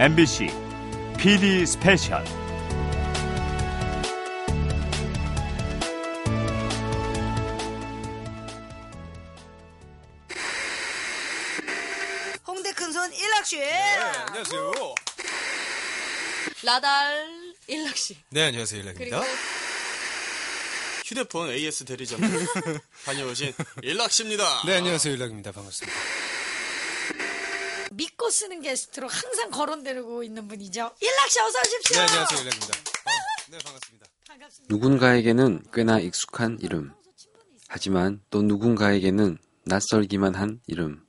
MBC PD 스페셜 홍대 큰손 일락씨. 네, 안녕하세요. 라달 일락씨. 네, 안녕하세요. 일락입니다. 그리고 휴대폰 AS 대리점 다녀오신 일락씨입니다. 네, 안녕하세요. 일락입니다. 반갑습니다. 믿고 쓰는 게스트로 항상 거론되고 있는 분이죠. 일락 씨 어서 오십시오. 네, 안녕하세요. 일락입니다. 어, 네, 반갑습니다. 반갑습니다. 누군가에게는 꽤나 익숙한 이름. 하지만 또 누군가에게는 낯설기만 한 이름.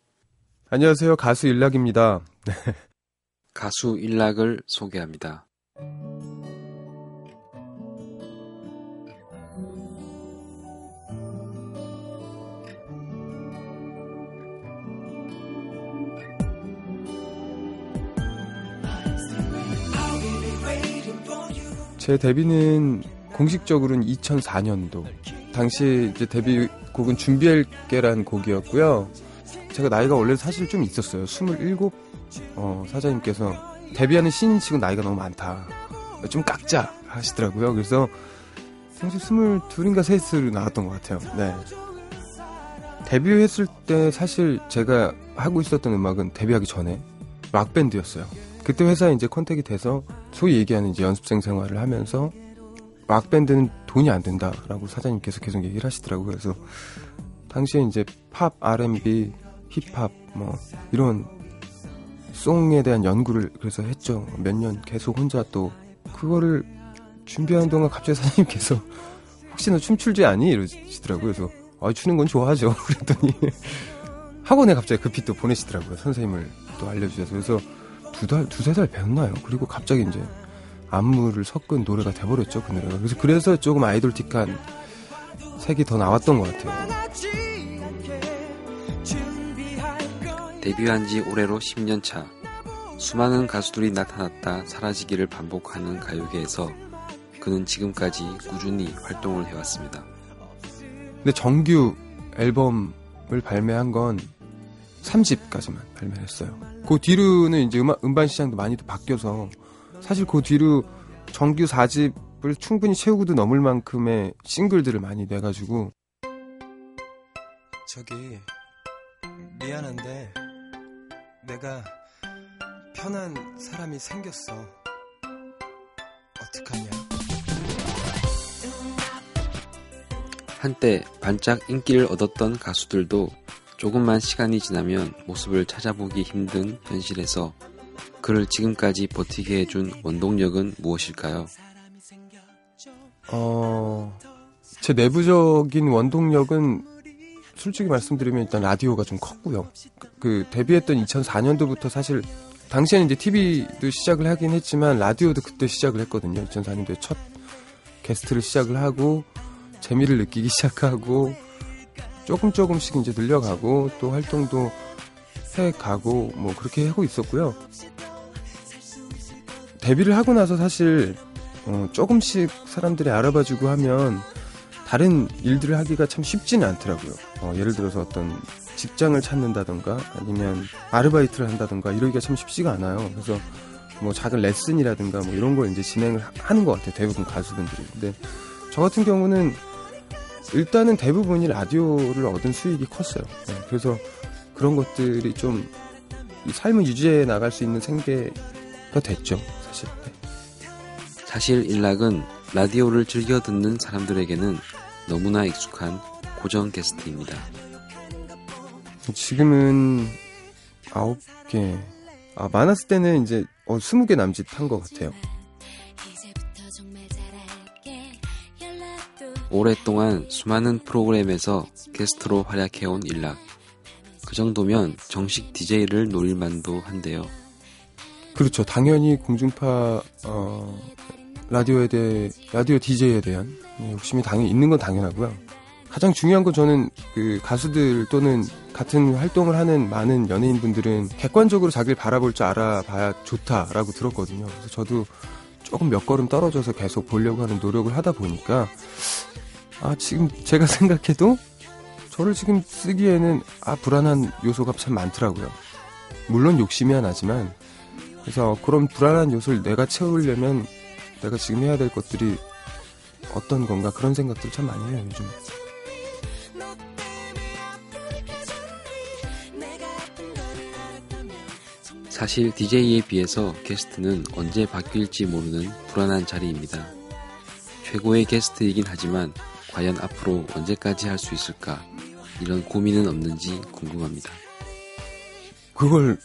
안녕하세요. 가수 일락입니다. 가수 일락을 소개합니다. 제 데뷔는 공식적으로는 2004년도. 당시 이제 데뷔곡은 준비할게란 곡이었고요. 제가 나이가 원래 사실 좀 있었어요. 27. 어, 사장님께서 데뷔하는 신인 치고 나이가 너무 많다. 좀 깎자 하시더라고요. 그래서 당시 22인가 3으로 나왔던 것 같아요. 네. 데뷔했을 때 사실 제가 하고 있었던 음악은 데뷔하기 전에 락밴드였어요. 그때 회사에 이제 컨택이 돼서 소위 얘기하는 이제 연습생 생활을 하면서 락밴드는 돈이 안 된다라고 사장님께서 계속 얘기를 하시더라고요. 그래서 당시에 이제 팝, R&B, 힙합 뭐 이런 송에 대한 연구를 그래서 했죠. 몇 년 계속 혼자 또 그거를 준비하는 동안 갑자기 사장님께서 혹시 너 춤출 줄 아니? 이러시더라고요. 그래서 아, 추는 건 좋아하죠. 그랬더니 학원에 갑자기 급히 또 보내시더라고요. 선생님을 또 알려주셔서. 그래서 두 달, 두세 달 배웠나요? 그리고 갑자기 이제 안무를 섞은 노래가 돼버렸죠. 그 노래가. 그래서 그래서 조금 아이돌틱한 색이 더 나왔던 것 같아요. 데뷔한 지 올해로 10년 차. 수많은 가수들이 나타났다 사라지기를 반복하는 가요계에서 그는 지금까지 꾸준히 활동을 해왔습니다. 근데 정규 앨범을 발매한 건 3집까지만 발매했어요. 그 뒤로는 이제 음악, 음반 시장도 많이 또 바뀌어서 사실 그 뒤로 정규 4집을 충분히 채우고도 넘을 만큼의 싱글들을 많이 내가지고 저기 미안한데 내가 편한 사람이 생겼어. 어떡하냐? 한때 반짝 인기를 얻었던 가수들도 조금만 시간이 지나면 모습을 찾아보기 힘든 현실에서 그를 지금까지 버티게 해준 원동력은 무엇일까요? 어, 제 내부적인 원동력은 솔직히 말씀드리면 일단 라디오가 좀 컸고요. 그, 그 데뷔했던 2004년도부터 사실 당시에는 이제 TV도 시작을 하긴 했지만 라디오도 그때 시작을 했거든요. 2004년도에 첫 게스트를 시작을 하고 재미를 느끼기 시작하고 조금 조금씩 이제 늘려가고 또 활동도 해 가고 뭐 그렇게 하고 있었고요. 데뷔를 하고 나서 사실 어, 조금씩 사람들이 알아봐주고 하면 다른 일들을 하기가 참 쉽지는 않더라고요. 어, 예를 들어서 어떤 직장을 찾는다던가 아니면 아르바이트를 한다던가 이러기가 참 쉽지가 않아요. 그래서 뭐 작은 레슨이라든가 뭐 이런 걸 이제 진행을 하는 것 같아요. 대부분 가수분들이. 근데 저 같은 경우는 일단은 대부분이 라디오를 얻은 수익이 컸어요. 네, 그래서 그런 것들이 좀 삶을 유지해 나갈 수 있는 생계가 됐죠. 사실. 네. 사실 일락은 라디오를 즐겨 듣는 사람들에게는 너무나 익숙한 고정 게스트입니다. 지금은 아홉 개. 아, 많았을 때는 이제 어, 스무 개 남짓 한 것 같아요. 오랫동안 수많은 프로그램에서 게스트로 활약해온 일락. 그 정도면 정식 DJ를 노릴 만도 한데요. 그렇죠. 당연히 공중파 어, 라디오에 대해 라디오 DJ에 대한 욕심이 당연히 있는 건 당연하고요. 가장 중요한 건 저는 그 가수들 또는 같은 활동을 하는 많은 연예인분들은 객관적으로 자기를 바라볼 줄 알아봐야 좋다라고 들었거든요. 그래서 저도 조금 몇 걸음 떨어져서 계속 보려고 하는 노력을 하다 보니까 아 지금 제가 생각해도 저를 지금 쓰기에는 아 불안한 요소가 참 많더라고요. 물론 욕심이 하나지만 그래서 그런 불안한 요소를 내가 채우려면 내가 지금 해야 될 것들이 어떤 건가 그런 생각들 참 많이 해요 요즘. 사실 DJ에 비해서 게스트는 언제 바뀔지 모르는 불안한 자리입니다. 최고의 게스트이긴 하지만 과연 앞으로 언제까지 할 수 있을까 이런 고민은 없는지 궁금합니다. 그걸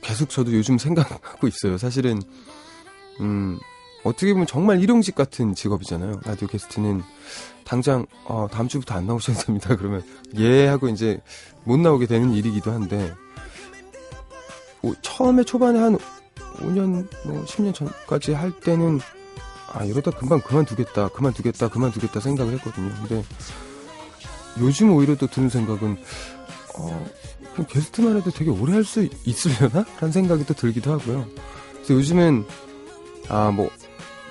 계속 저도 요즘 생각하고 있어요. 사실은 음 어떻게 보면 정말 일용직 같은 직업이잖아요. 라디오 게스트는 당장 어, 다음 주부터 안 나오셔도 됩니다. 그러면 예 하고 이제 못 나오게 되는 일이기도 한데 오, 처음에 초반에 한 5년 뭐 10년 전까지 할 때는 아 이러다 금방 그만두겠다 그만두겠다 그만두겠다 생각을 했거든요. 근데 요즘 오히려 또 드는 생각은 어 그럼 게스트만 해도 되게 오래 할 수 있으려나? 라는 생각이 또 들기도 하고요. 그래서 요즘은, 아, 뭐,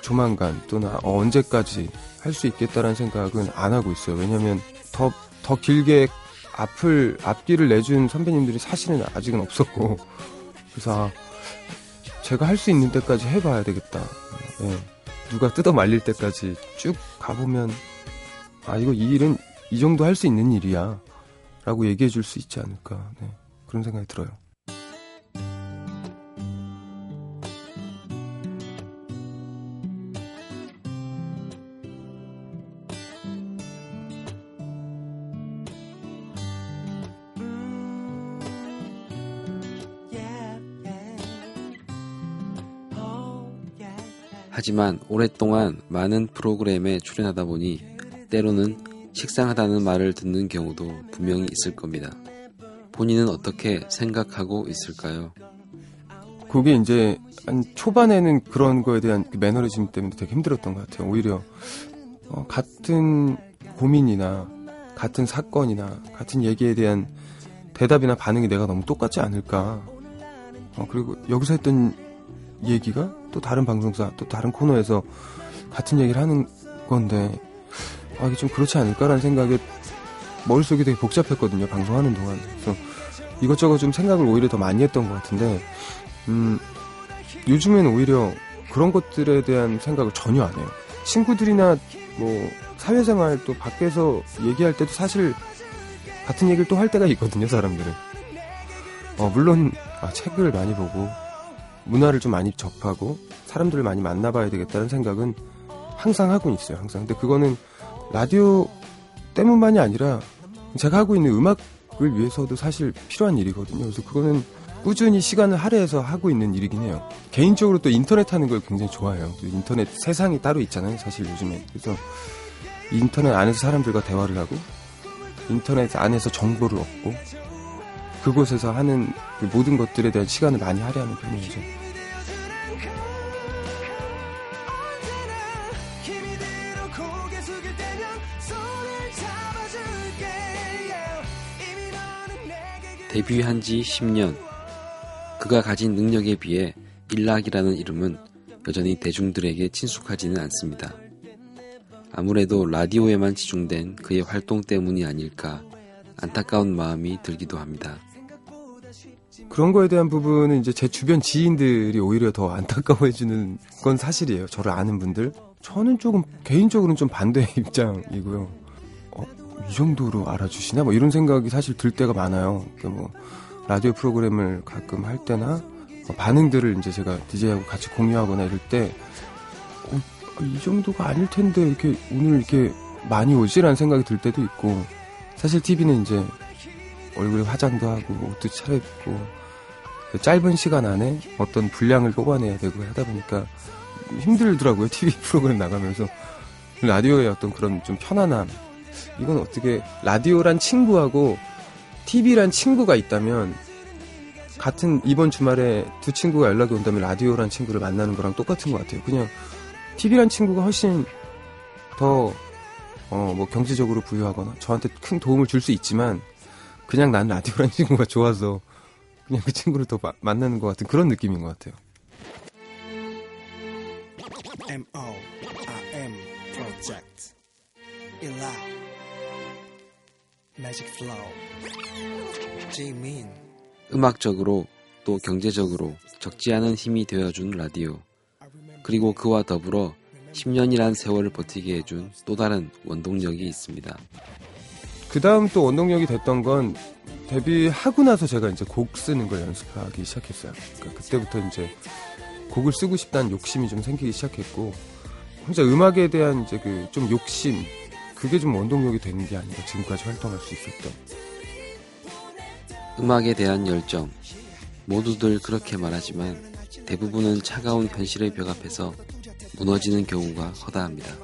조만간 또는 아, 언제까지 할 수 있겠다라는 생각은 안 하고 있어요. 왜냐면 더, 더 길게 앞을, 앞길을 내준 선배님들이 사실은 아직은 없었고. 그래서, 아, 제가 할 수 있는 때까지 해봐야 되겠다. 예. 누가 뜯어 말릴 때까지 쭉 가보면, 아, 이거 이 일은 이 정도 할 수 있는 일이야. 라고 얘기해 줄 수 있지 않을까. 네. 그런 생각이 들어요. 하지만 오랫동안 많은 프로그램에 출연하다 보니 때로는 식상하다는 말을 듣는 경우도 분명히 있을 겁니다. 본인은 어떻게 생각하고 있을까요? 그게 이제 한 초반에는 그런 거에 대한 그 매너리즘 때문에 되게 힘들었던 것 같아요. 오히려 어, 같은 고민이나 같은 사건이나 같은 얘기에 대한 대답이나 반응이 내가 너무 똑같지 않을까. 어, 그리고 여기서 했던 얘기가 또 다른 방송사 또 다른 코너에서 같은 얘기를 하는 건데 아, 이게 좀 그렇지 않을까라는 생각에 머릿속이 되게 복잡했거든요. 방송하는 동안. 그래서 이것저것 좀 생각을 오히려 더 많이 했던 것 같은데, 음, 요즘에는 오히려 그런 것들에 대한 생각을 전혀 안 해요. 친구들이나 뭐, 사회생활 또 밖에서 얘기할 때도 사실 같은 얘기를 또 할 때가 있거든요, 사람들은. 어, 물론, 아, 책을 많이 보고, 문화를 좀 많이 접하고, 사람들을 많이 만나봐야 되겠다는 생각은 항상 하고 있어요, 항상. 근데 그거는 라디오 때문만이 아니라 제가 하고 있는 음악을 위해서도 사실 필요한 일이거든요. 그래서 그거는 꾸준히 시간을 할애해서 하고 있는 일이긴 해요. 개인적으로 또 인터넷 하는 걸 굉장히 좋아해요. 인터넷 세상이 따로 있잖아요, 사실 요즘에. 그래서 인터넷 안에서 사람들과 대화를 하고 인터넷 안에서 정보를 얻고 그곳에서 하는 그 모든 것들에 대한 시간을 많이 할애하는 편이죠. 데뷔한 지 10년. 그가 가진 능력에 비해 일락이라는 이름은 여전히 대중들에게 친숙하지는 않습니다. 아무래도 라디오에만 치중된 그의 활동 때문이 아닐까 안타까운 마음이 들기도 합니다. 그런 거에 대한 부분은 이제 제 주변 지인들이 오히려 더 안타까워해주는 건 사실이에요. 저를 아는 분들. 저는 조금 개인적으로는 좀 반대 입장이고요. 어, 이 정도로 알아주시나? 뭐 이런 생각이 사실 들 때가 많아요. 그러니까 뭐 라디오 프로그램을 가끔 할 때나 어, 반응들을 이제 제가 DJ하고 같이 공유하거나 이럴 때, 어, 이 정도가 아닐 텐데 이렇게 오늘 이렇게 많이 오지라는 생각이 들 때도 있고, 사실 TV는 이제 얼굴에 화장도 하고 옷도 차려입고 그 짧은 시간 안에 어떤 분량을 뽑아내야 되고 하다 보니까 힘들더라고요. TV 프로그램 나가면서 라디오의 어떤 그런 좀 편안함. 이건 어떻게 라디오란 친구하고 TV란 친구가 있다면 같은 이번 주말에 두 친구가 연락이 온다면 라디오란 친구를 만나는 거랑 똑같은 것 같아요. 그냥 TV란 친구가 훨씬 더 어, 뭐 경제적으로 부유하거나 저한테 큰 도움을 줄 수 있지만 그냥 난 라디오란 친구가 좋아서 그냥 그 친구를 더 마, 만나는 것 같은 그런 느낌인 것 같아요. M O R M Project 일라 Magic Flow 지민 음악적으로 또 경제적으로 적지 않은 힘이 되어준 라디오. 그리고 그와 더불어 10년이란 세월을 버티게 해준 또 다른 원동력이 있습니다. 그 다음 또 원동력이 됐던 건 데뷔하고 나서 제가 이제 곡 쓰는 걸 연습하기 시작했어요. 그러니까 그때부터 이제 곡을 쓰고 싶다는 욕심이 좀 생기기 시작했고 혼자 음악에 대한 이제 그 좀 욕심 그게 좀 원동력이 되는 게 아닌가 지금까지 활동할 수 있었던. 음악에 대한 열정. 모두들 그렇게 말하지만 대부분은 차가운 현실의 벽 앞에서 무너지는 경우가 허다합니다.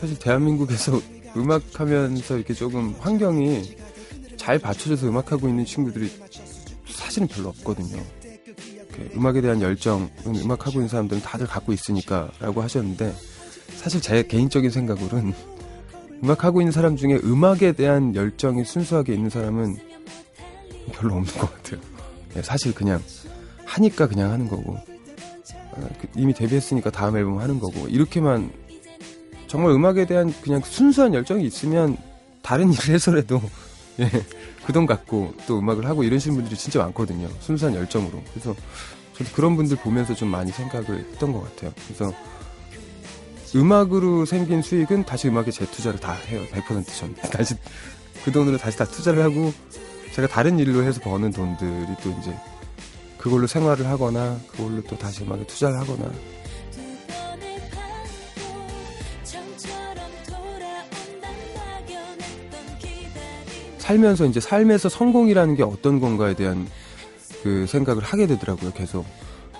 사실 대한민국에서 음악하면서 이렇게 조금 환경이 잘 받쳐져서 음악하고 있는 친구들이 사실은 별로 없거든요. 음악에 대한 열정은 음악하고 있는 사람들은 다들 갖고 있으니까 라고 하셨는데 사실 제 개인적인 생각으로는 음악하고 있는 사람 중에 음악에 대한 열정이 순수하게 있는 사람은 별로 없는 것 같아요. 네, 사실 그냥 하니까 그냥 하는 거고 아, 그 이미 데뷔했으니까 다음 앨범 하는 거고 이렇게만 정말 음악에 대한 그냥 순수한 열정이 있으면 다른 일을 해서라도 예, 그 돈 갖고 또 음악을 하고 이러시는 분들이 진짜 많거든요. 순수한 열정으로. 그래서 저도 그런 분들 보면서 좀 많이 생각을 했던 것 같아요. 그래서 음악으로 생긴 수익은 다시 음악에 재투자를 다 해요. 100% 전. 다시 그 돈으로 다시 다 투자를 하고 제가 다른 일로 해서 버는 돈들이 또 이제 그걸로 생활을 하거나 그걸로 또 다시 음악에 투자를 하거나 살면서 이제 삶에서 성공이라는 게 어떤 건가에 대한 그 생각을 하게 되더라고요. 계속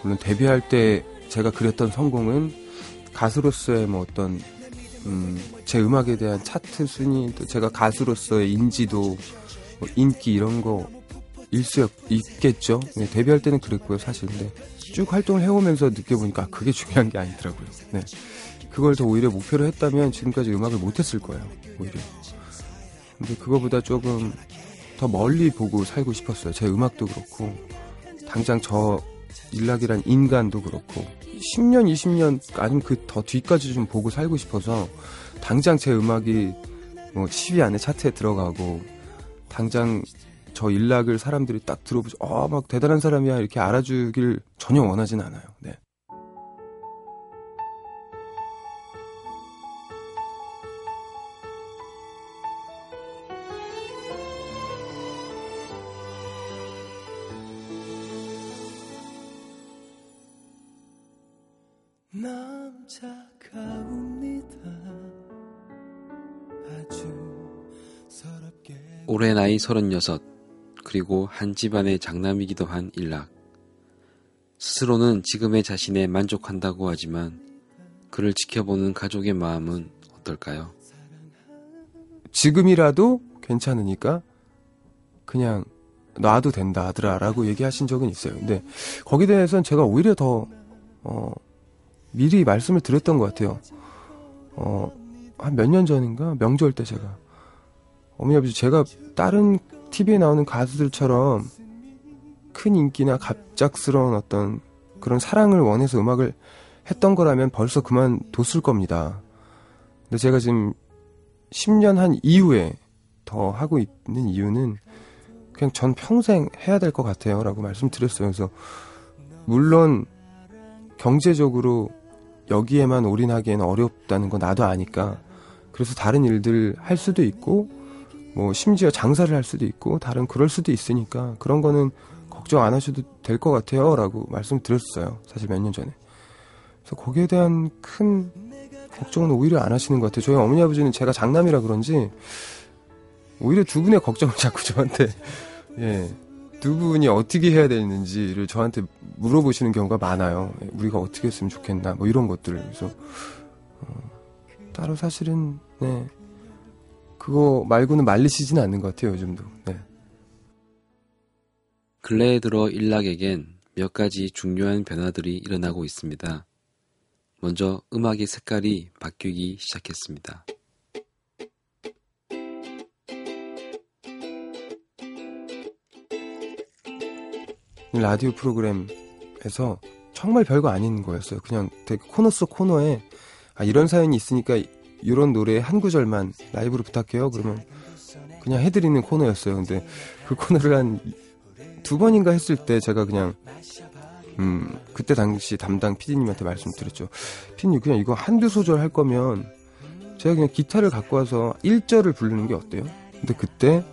물론 데뷔할 때 제가 그랬던 성공은 가수로서의 뭐 어떤 음, 제 음악에 대한 차트 순위 또 제가 가수로서의 인지도 뭐 인기 이런 거 일 수 있겠죠. 네, 데뷔할 때는 그랬고요, 사실. 근데 쭉 활동을 해오면서 느껴보니까 그게 중요한 게 아니더라고요. 네. 그걸 더 오히려 목표로 했다면 지금까지 음악을 못했을 거예요, 오히려. 근데 그거보다 조금 더 멀리 보고 살고 싶었어요. 제 음악도 그렇고 당장 저 일락이란 인간도 그렇고 10년, 20년 아니면 그 더 뒤까지 좀 보고 살고 싶어서 당장 제 음악이 뭐 10위 안에 차트에 들어가고 당장 저 일락을 사람들이 딱 들어보죠. 어, 막 대단한 사람이야 이렇게 알아주길 전혀 원하진 않아요. 네. 나이 36, 그리고 한 집안의 장남이기도 한 일락. 스스로는 지금의 자신에 만족한다고 하지만 그를 지켜보는 가족의 마음은 어떨까요? 지금이라도 괜찮으니까 그냥 놔도 된다 아들아 라고 얘기하신 적은 있어요. 근데 거기에 대해서는 제가 오히려 더 어, 미리 말씀을 드렸던 것 같아요. 어, 한 몇 년 전인가 명절 때 제가 어머니 아버지 제가 다른 TV에 나오는 가수들처럼 큰 인기나 갑작스러운 어떤 그런 사랑을 원해서 음악을 했던 거라면 벌써 그만뒀을 겁니다. 근데 제가 지금 10년 한 이후에 더 하고 있는 이유는 그냥 전 평생 해야 될 것 같아요. 라고 말씀드렸어요. 그래서 물론 경제적으로 여기에만 올인하기에는 어렵다는 거 나도 아니까 그래서 다른 일들 할 수도 있고 뭐 심지어 장사를 할 수도 있고 다른 그럴 수도 있으니까 그런 거는 걱정 안 하셔도 될 것 같아요 라고 말씀드렸어요. 사실 몇 년 전에. 그래서 거기에 대한 큰 걱정은 오히려 안 하시는 것 같아요. 저희 어머니 아버지는 제가 장남이라 그런지 오히려 두 분의 걱정을 자꾸 저한테 예. 두 분이 어떻게 해야 되는지를 저한테 물어보시는 경우가 많아요. 예, 우리가 어떻게 했으면 좋겠나, 뭐 이런 것들을. 그래서, 어, 따로 사실은, 네. 그거 말고는 말리시진 않는 것 같아요, 요즘도. 네. 근래에 들어 일락에겐 몇 가지 중요한 변화들이 일어나고 있습니다. 먼저 음악의 색깔이 바뀌기 시작했습니다. 라디오 프로그램에서 정말 별거 아닌 거였어요. 그냥 되게 코너 속 코너에 아, 이런 사연이 있으니까 이런 노래 한 구절만 라이브로 부탁해요. 그러면 그냥 해드리는 코너였어요. 근데 그 코너를 한 두 번인가 했을 때 제가 그냥 음 그때 당시 담당 PD님한테 말씀드렸죠. PD님 그냥 이거 한두 소절 할 거면 제가 그냥 기타를 갖고 와서 1절을 부르는 게 어때요? 근데 그때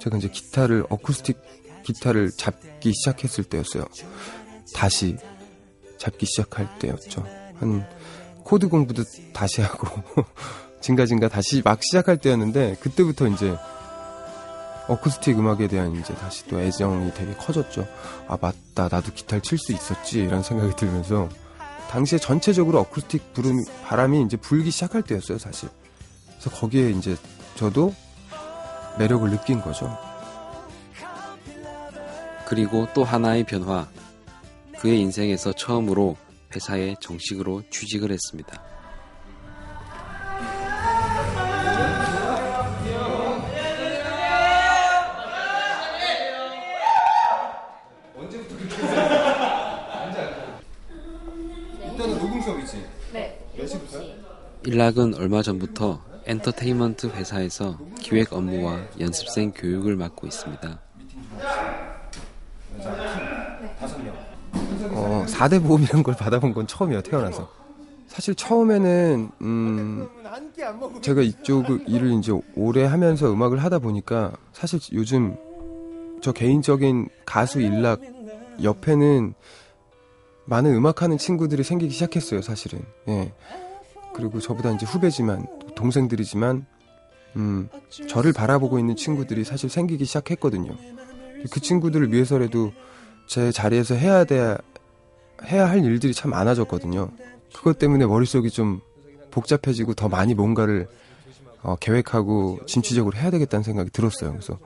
제가 이제 기타를 어쿠스틱 기타를 잡기 시작했을 때였어요. 다시 잡기 시작할 때였죠. 한 코드 공부도 다시 하고 징가징가 다시 막 시작할 때였는데 그때부터 이제 어쿠스틱 음악에 대한 이제 다시 또 애정이 되게 커졌죠. 아 맞다 나도 기타를 칠 수 있었지 이런 생각이 들면서 당시에 전체적으로 어쿠스틱 붐 바람이 이제 불기 시작할 때였어요 사실. 그래서 거기에 이제 저도 매력을 느낀 거죠. 그리고 또 하나의 변화. 그의 인생에서 처음으로 회사에 정식으로 취직을 했습니다. 일단은 녹음 수업이지. 일락은 얼마 전부터 엔터테인먼트 회사에서 기획 업무와 연습생 교육을 맡고 있습니다. 어, 4대 보험이라는 걸 받아본 건 처음이에요, 태어나서. 사실 처음에는, 음, 제가 이쪽 일을 이제 오래 하면서 음악을 하다 보니까 사실 요즘 저 개인적인 가수 일락 옆에는 많은 음악하는 친구들이 생기기 시작했어요, 사실은. 예. 그리고 저보다 이제 후배지만, 동생들이지만, 음, 저를 바라보고 있는 친구들이 사실 생기기 시작했거든요. 그 친구들을 위해서라도 제 자리에서 해야 돼, 해야 할 일들이 참 많아졌거든요. 그것 때문에 머릿속이 좀 복잡해지고 더 많이 뭔가를 어, 계획하고 진취적으로 해야 되겠다는 생각이 들었어요. 그래서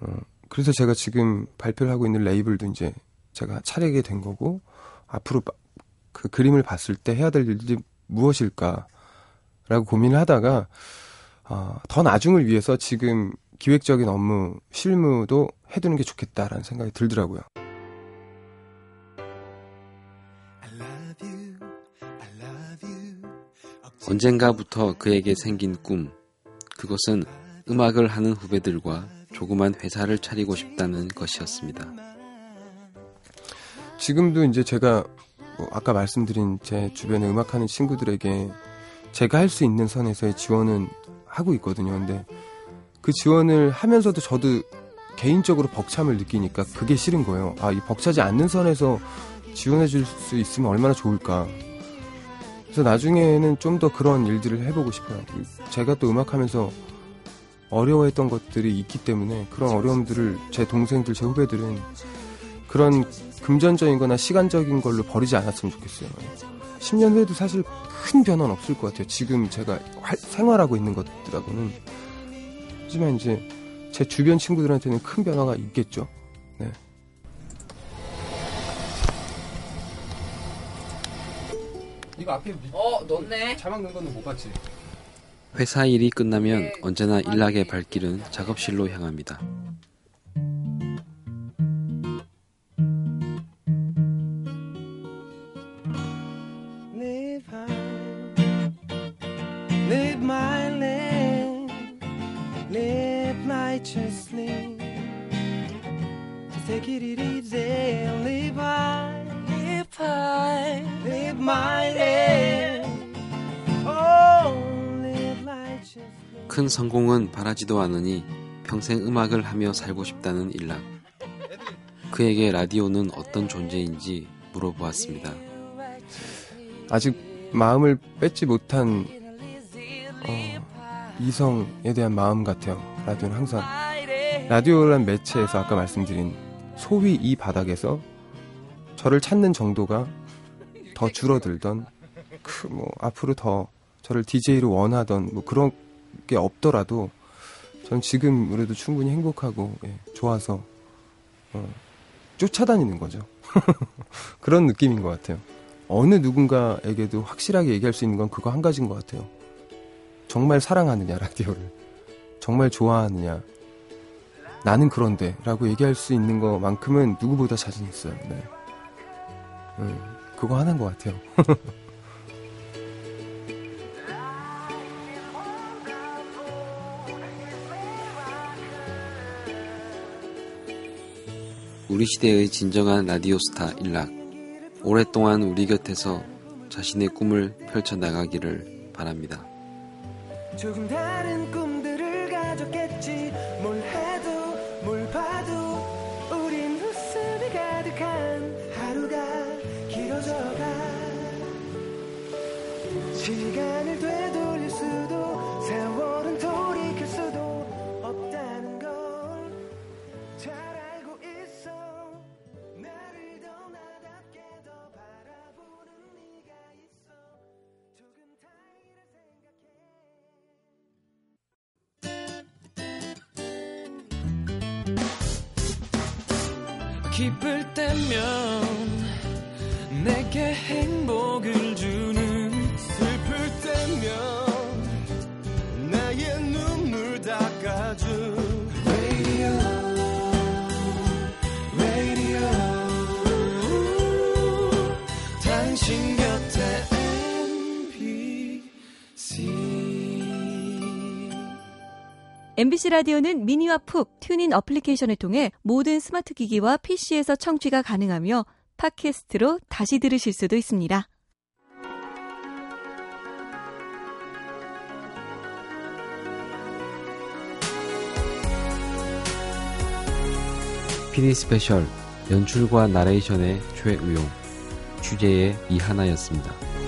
어, 그래서 제가 지금 발표를 하고 있는 레이블도 이제 제가 차리게 된 거고 앞으로 바- 그 그림을 봤을 때 해야 될 일들이 무엇일까라고 고민을 하다가 어, 더 나중을 위해서 지금 기획적인 업무 실무도 해두는 게 좋겠다라는 생각이 들더라고요. 언젠가부터 그에게 생긴 꿈. 그것은 음악을 하는 후배들과 조그만 회사를 차리고 싶다는 것이었습니다. 지금도 이제 제가 뭐 아까 말씀드린 제 주변에 음악하는 친구들에게 제가 할 수 있는 선에서의 지원은 하고 있거든요. 근데 그 지원을 하면서도 저도 개인적으로 벅참을 느끼니까 그게 싫은 거예요. 아, 이 벅차지 않는 선에서 지원해 줄 수 있으면 얼마나 좋을까. 그래서 나중에는 좀 더 그런 일들을 해보고 싶어요. 제가 또 음악하면서 어려워했던 것들이 있기 때문에 그런 어려움들을 제 동생들, 제 후배들은 그런 금전적인 거나 시간적인 걸로 버리지 않았으면 좋겠어요. 10년 후에도 사실 큰 변화는 없을 것 같아요. 지금 제가 활- 생활하고 있는 것들하고는. 하지만 이제 제 주변 친구들한테는 큰 변화가 있겠죠. 이거 앞에 어, 넣네. 자막 넣은 거는 못 봤지? 회사 일이 끝나면 언제나 일락의 발길은 작업실로 향합니다. Live high, live my land, live righteously. Just take it easy, live high, live high, live my 큰 성공은 바라지도 않으니 평생 음악을 하며 살고 싶다는 일락. 그에게 라디오는 어떤 존재인지 물어보았습니다. 아직 마음을 뺏지 못한 어, 이성에 대한 마음 같아요. 라디오는 항상 라디오란 매체에서 아까 말씀드린 소위 이 바닥에서 저를 찾는 정도가 더 줄어들던 그 뭐 앞으로 더 저를 DJ로 원하던 뭐 그런 게 없더라도 전 지금으로도 충분히 행복하고 예, 좋아서 어, 쫓아다니는 거죠. 그런 느낌인 것 같아요. 어느 누군가에게도 확실하게 얘기할 수 있는 건 그거 한 가지인 것 같아요. 정말 사랑하느냐, 라디오를. 정말 좋아하느냐. 나는 그런데. 라고 얘기할 수 있는 것만큼은 누구보다 자신 있어요. 네. 음, 그거 하나인 것 같아요. 우리 시대의 진정한 라디오 스타 일락. 오랫동안 우리 곁에서 자신의 꿈을 펼쳐 나가기를 바랍니다. 조금 다른 꿈들을 가졌겠지 뭘해 기쁠 때면 내게 행복을 주는 슬플 때면 나의 눈물 닦아준 당신 곁에 MBC MBC 라디오는 미니와 푹 TuneIn 어플리케이션을 통해 모든 스마트 기기와 PC에서 청취가 가능하며 팟캐스트로 다시 들으실 수도 있습니다. PD 스페셜 연출과 나레이션의 최의용, 취재의 이하나였습니다.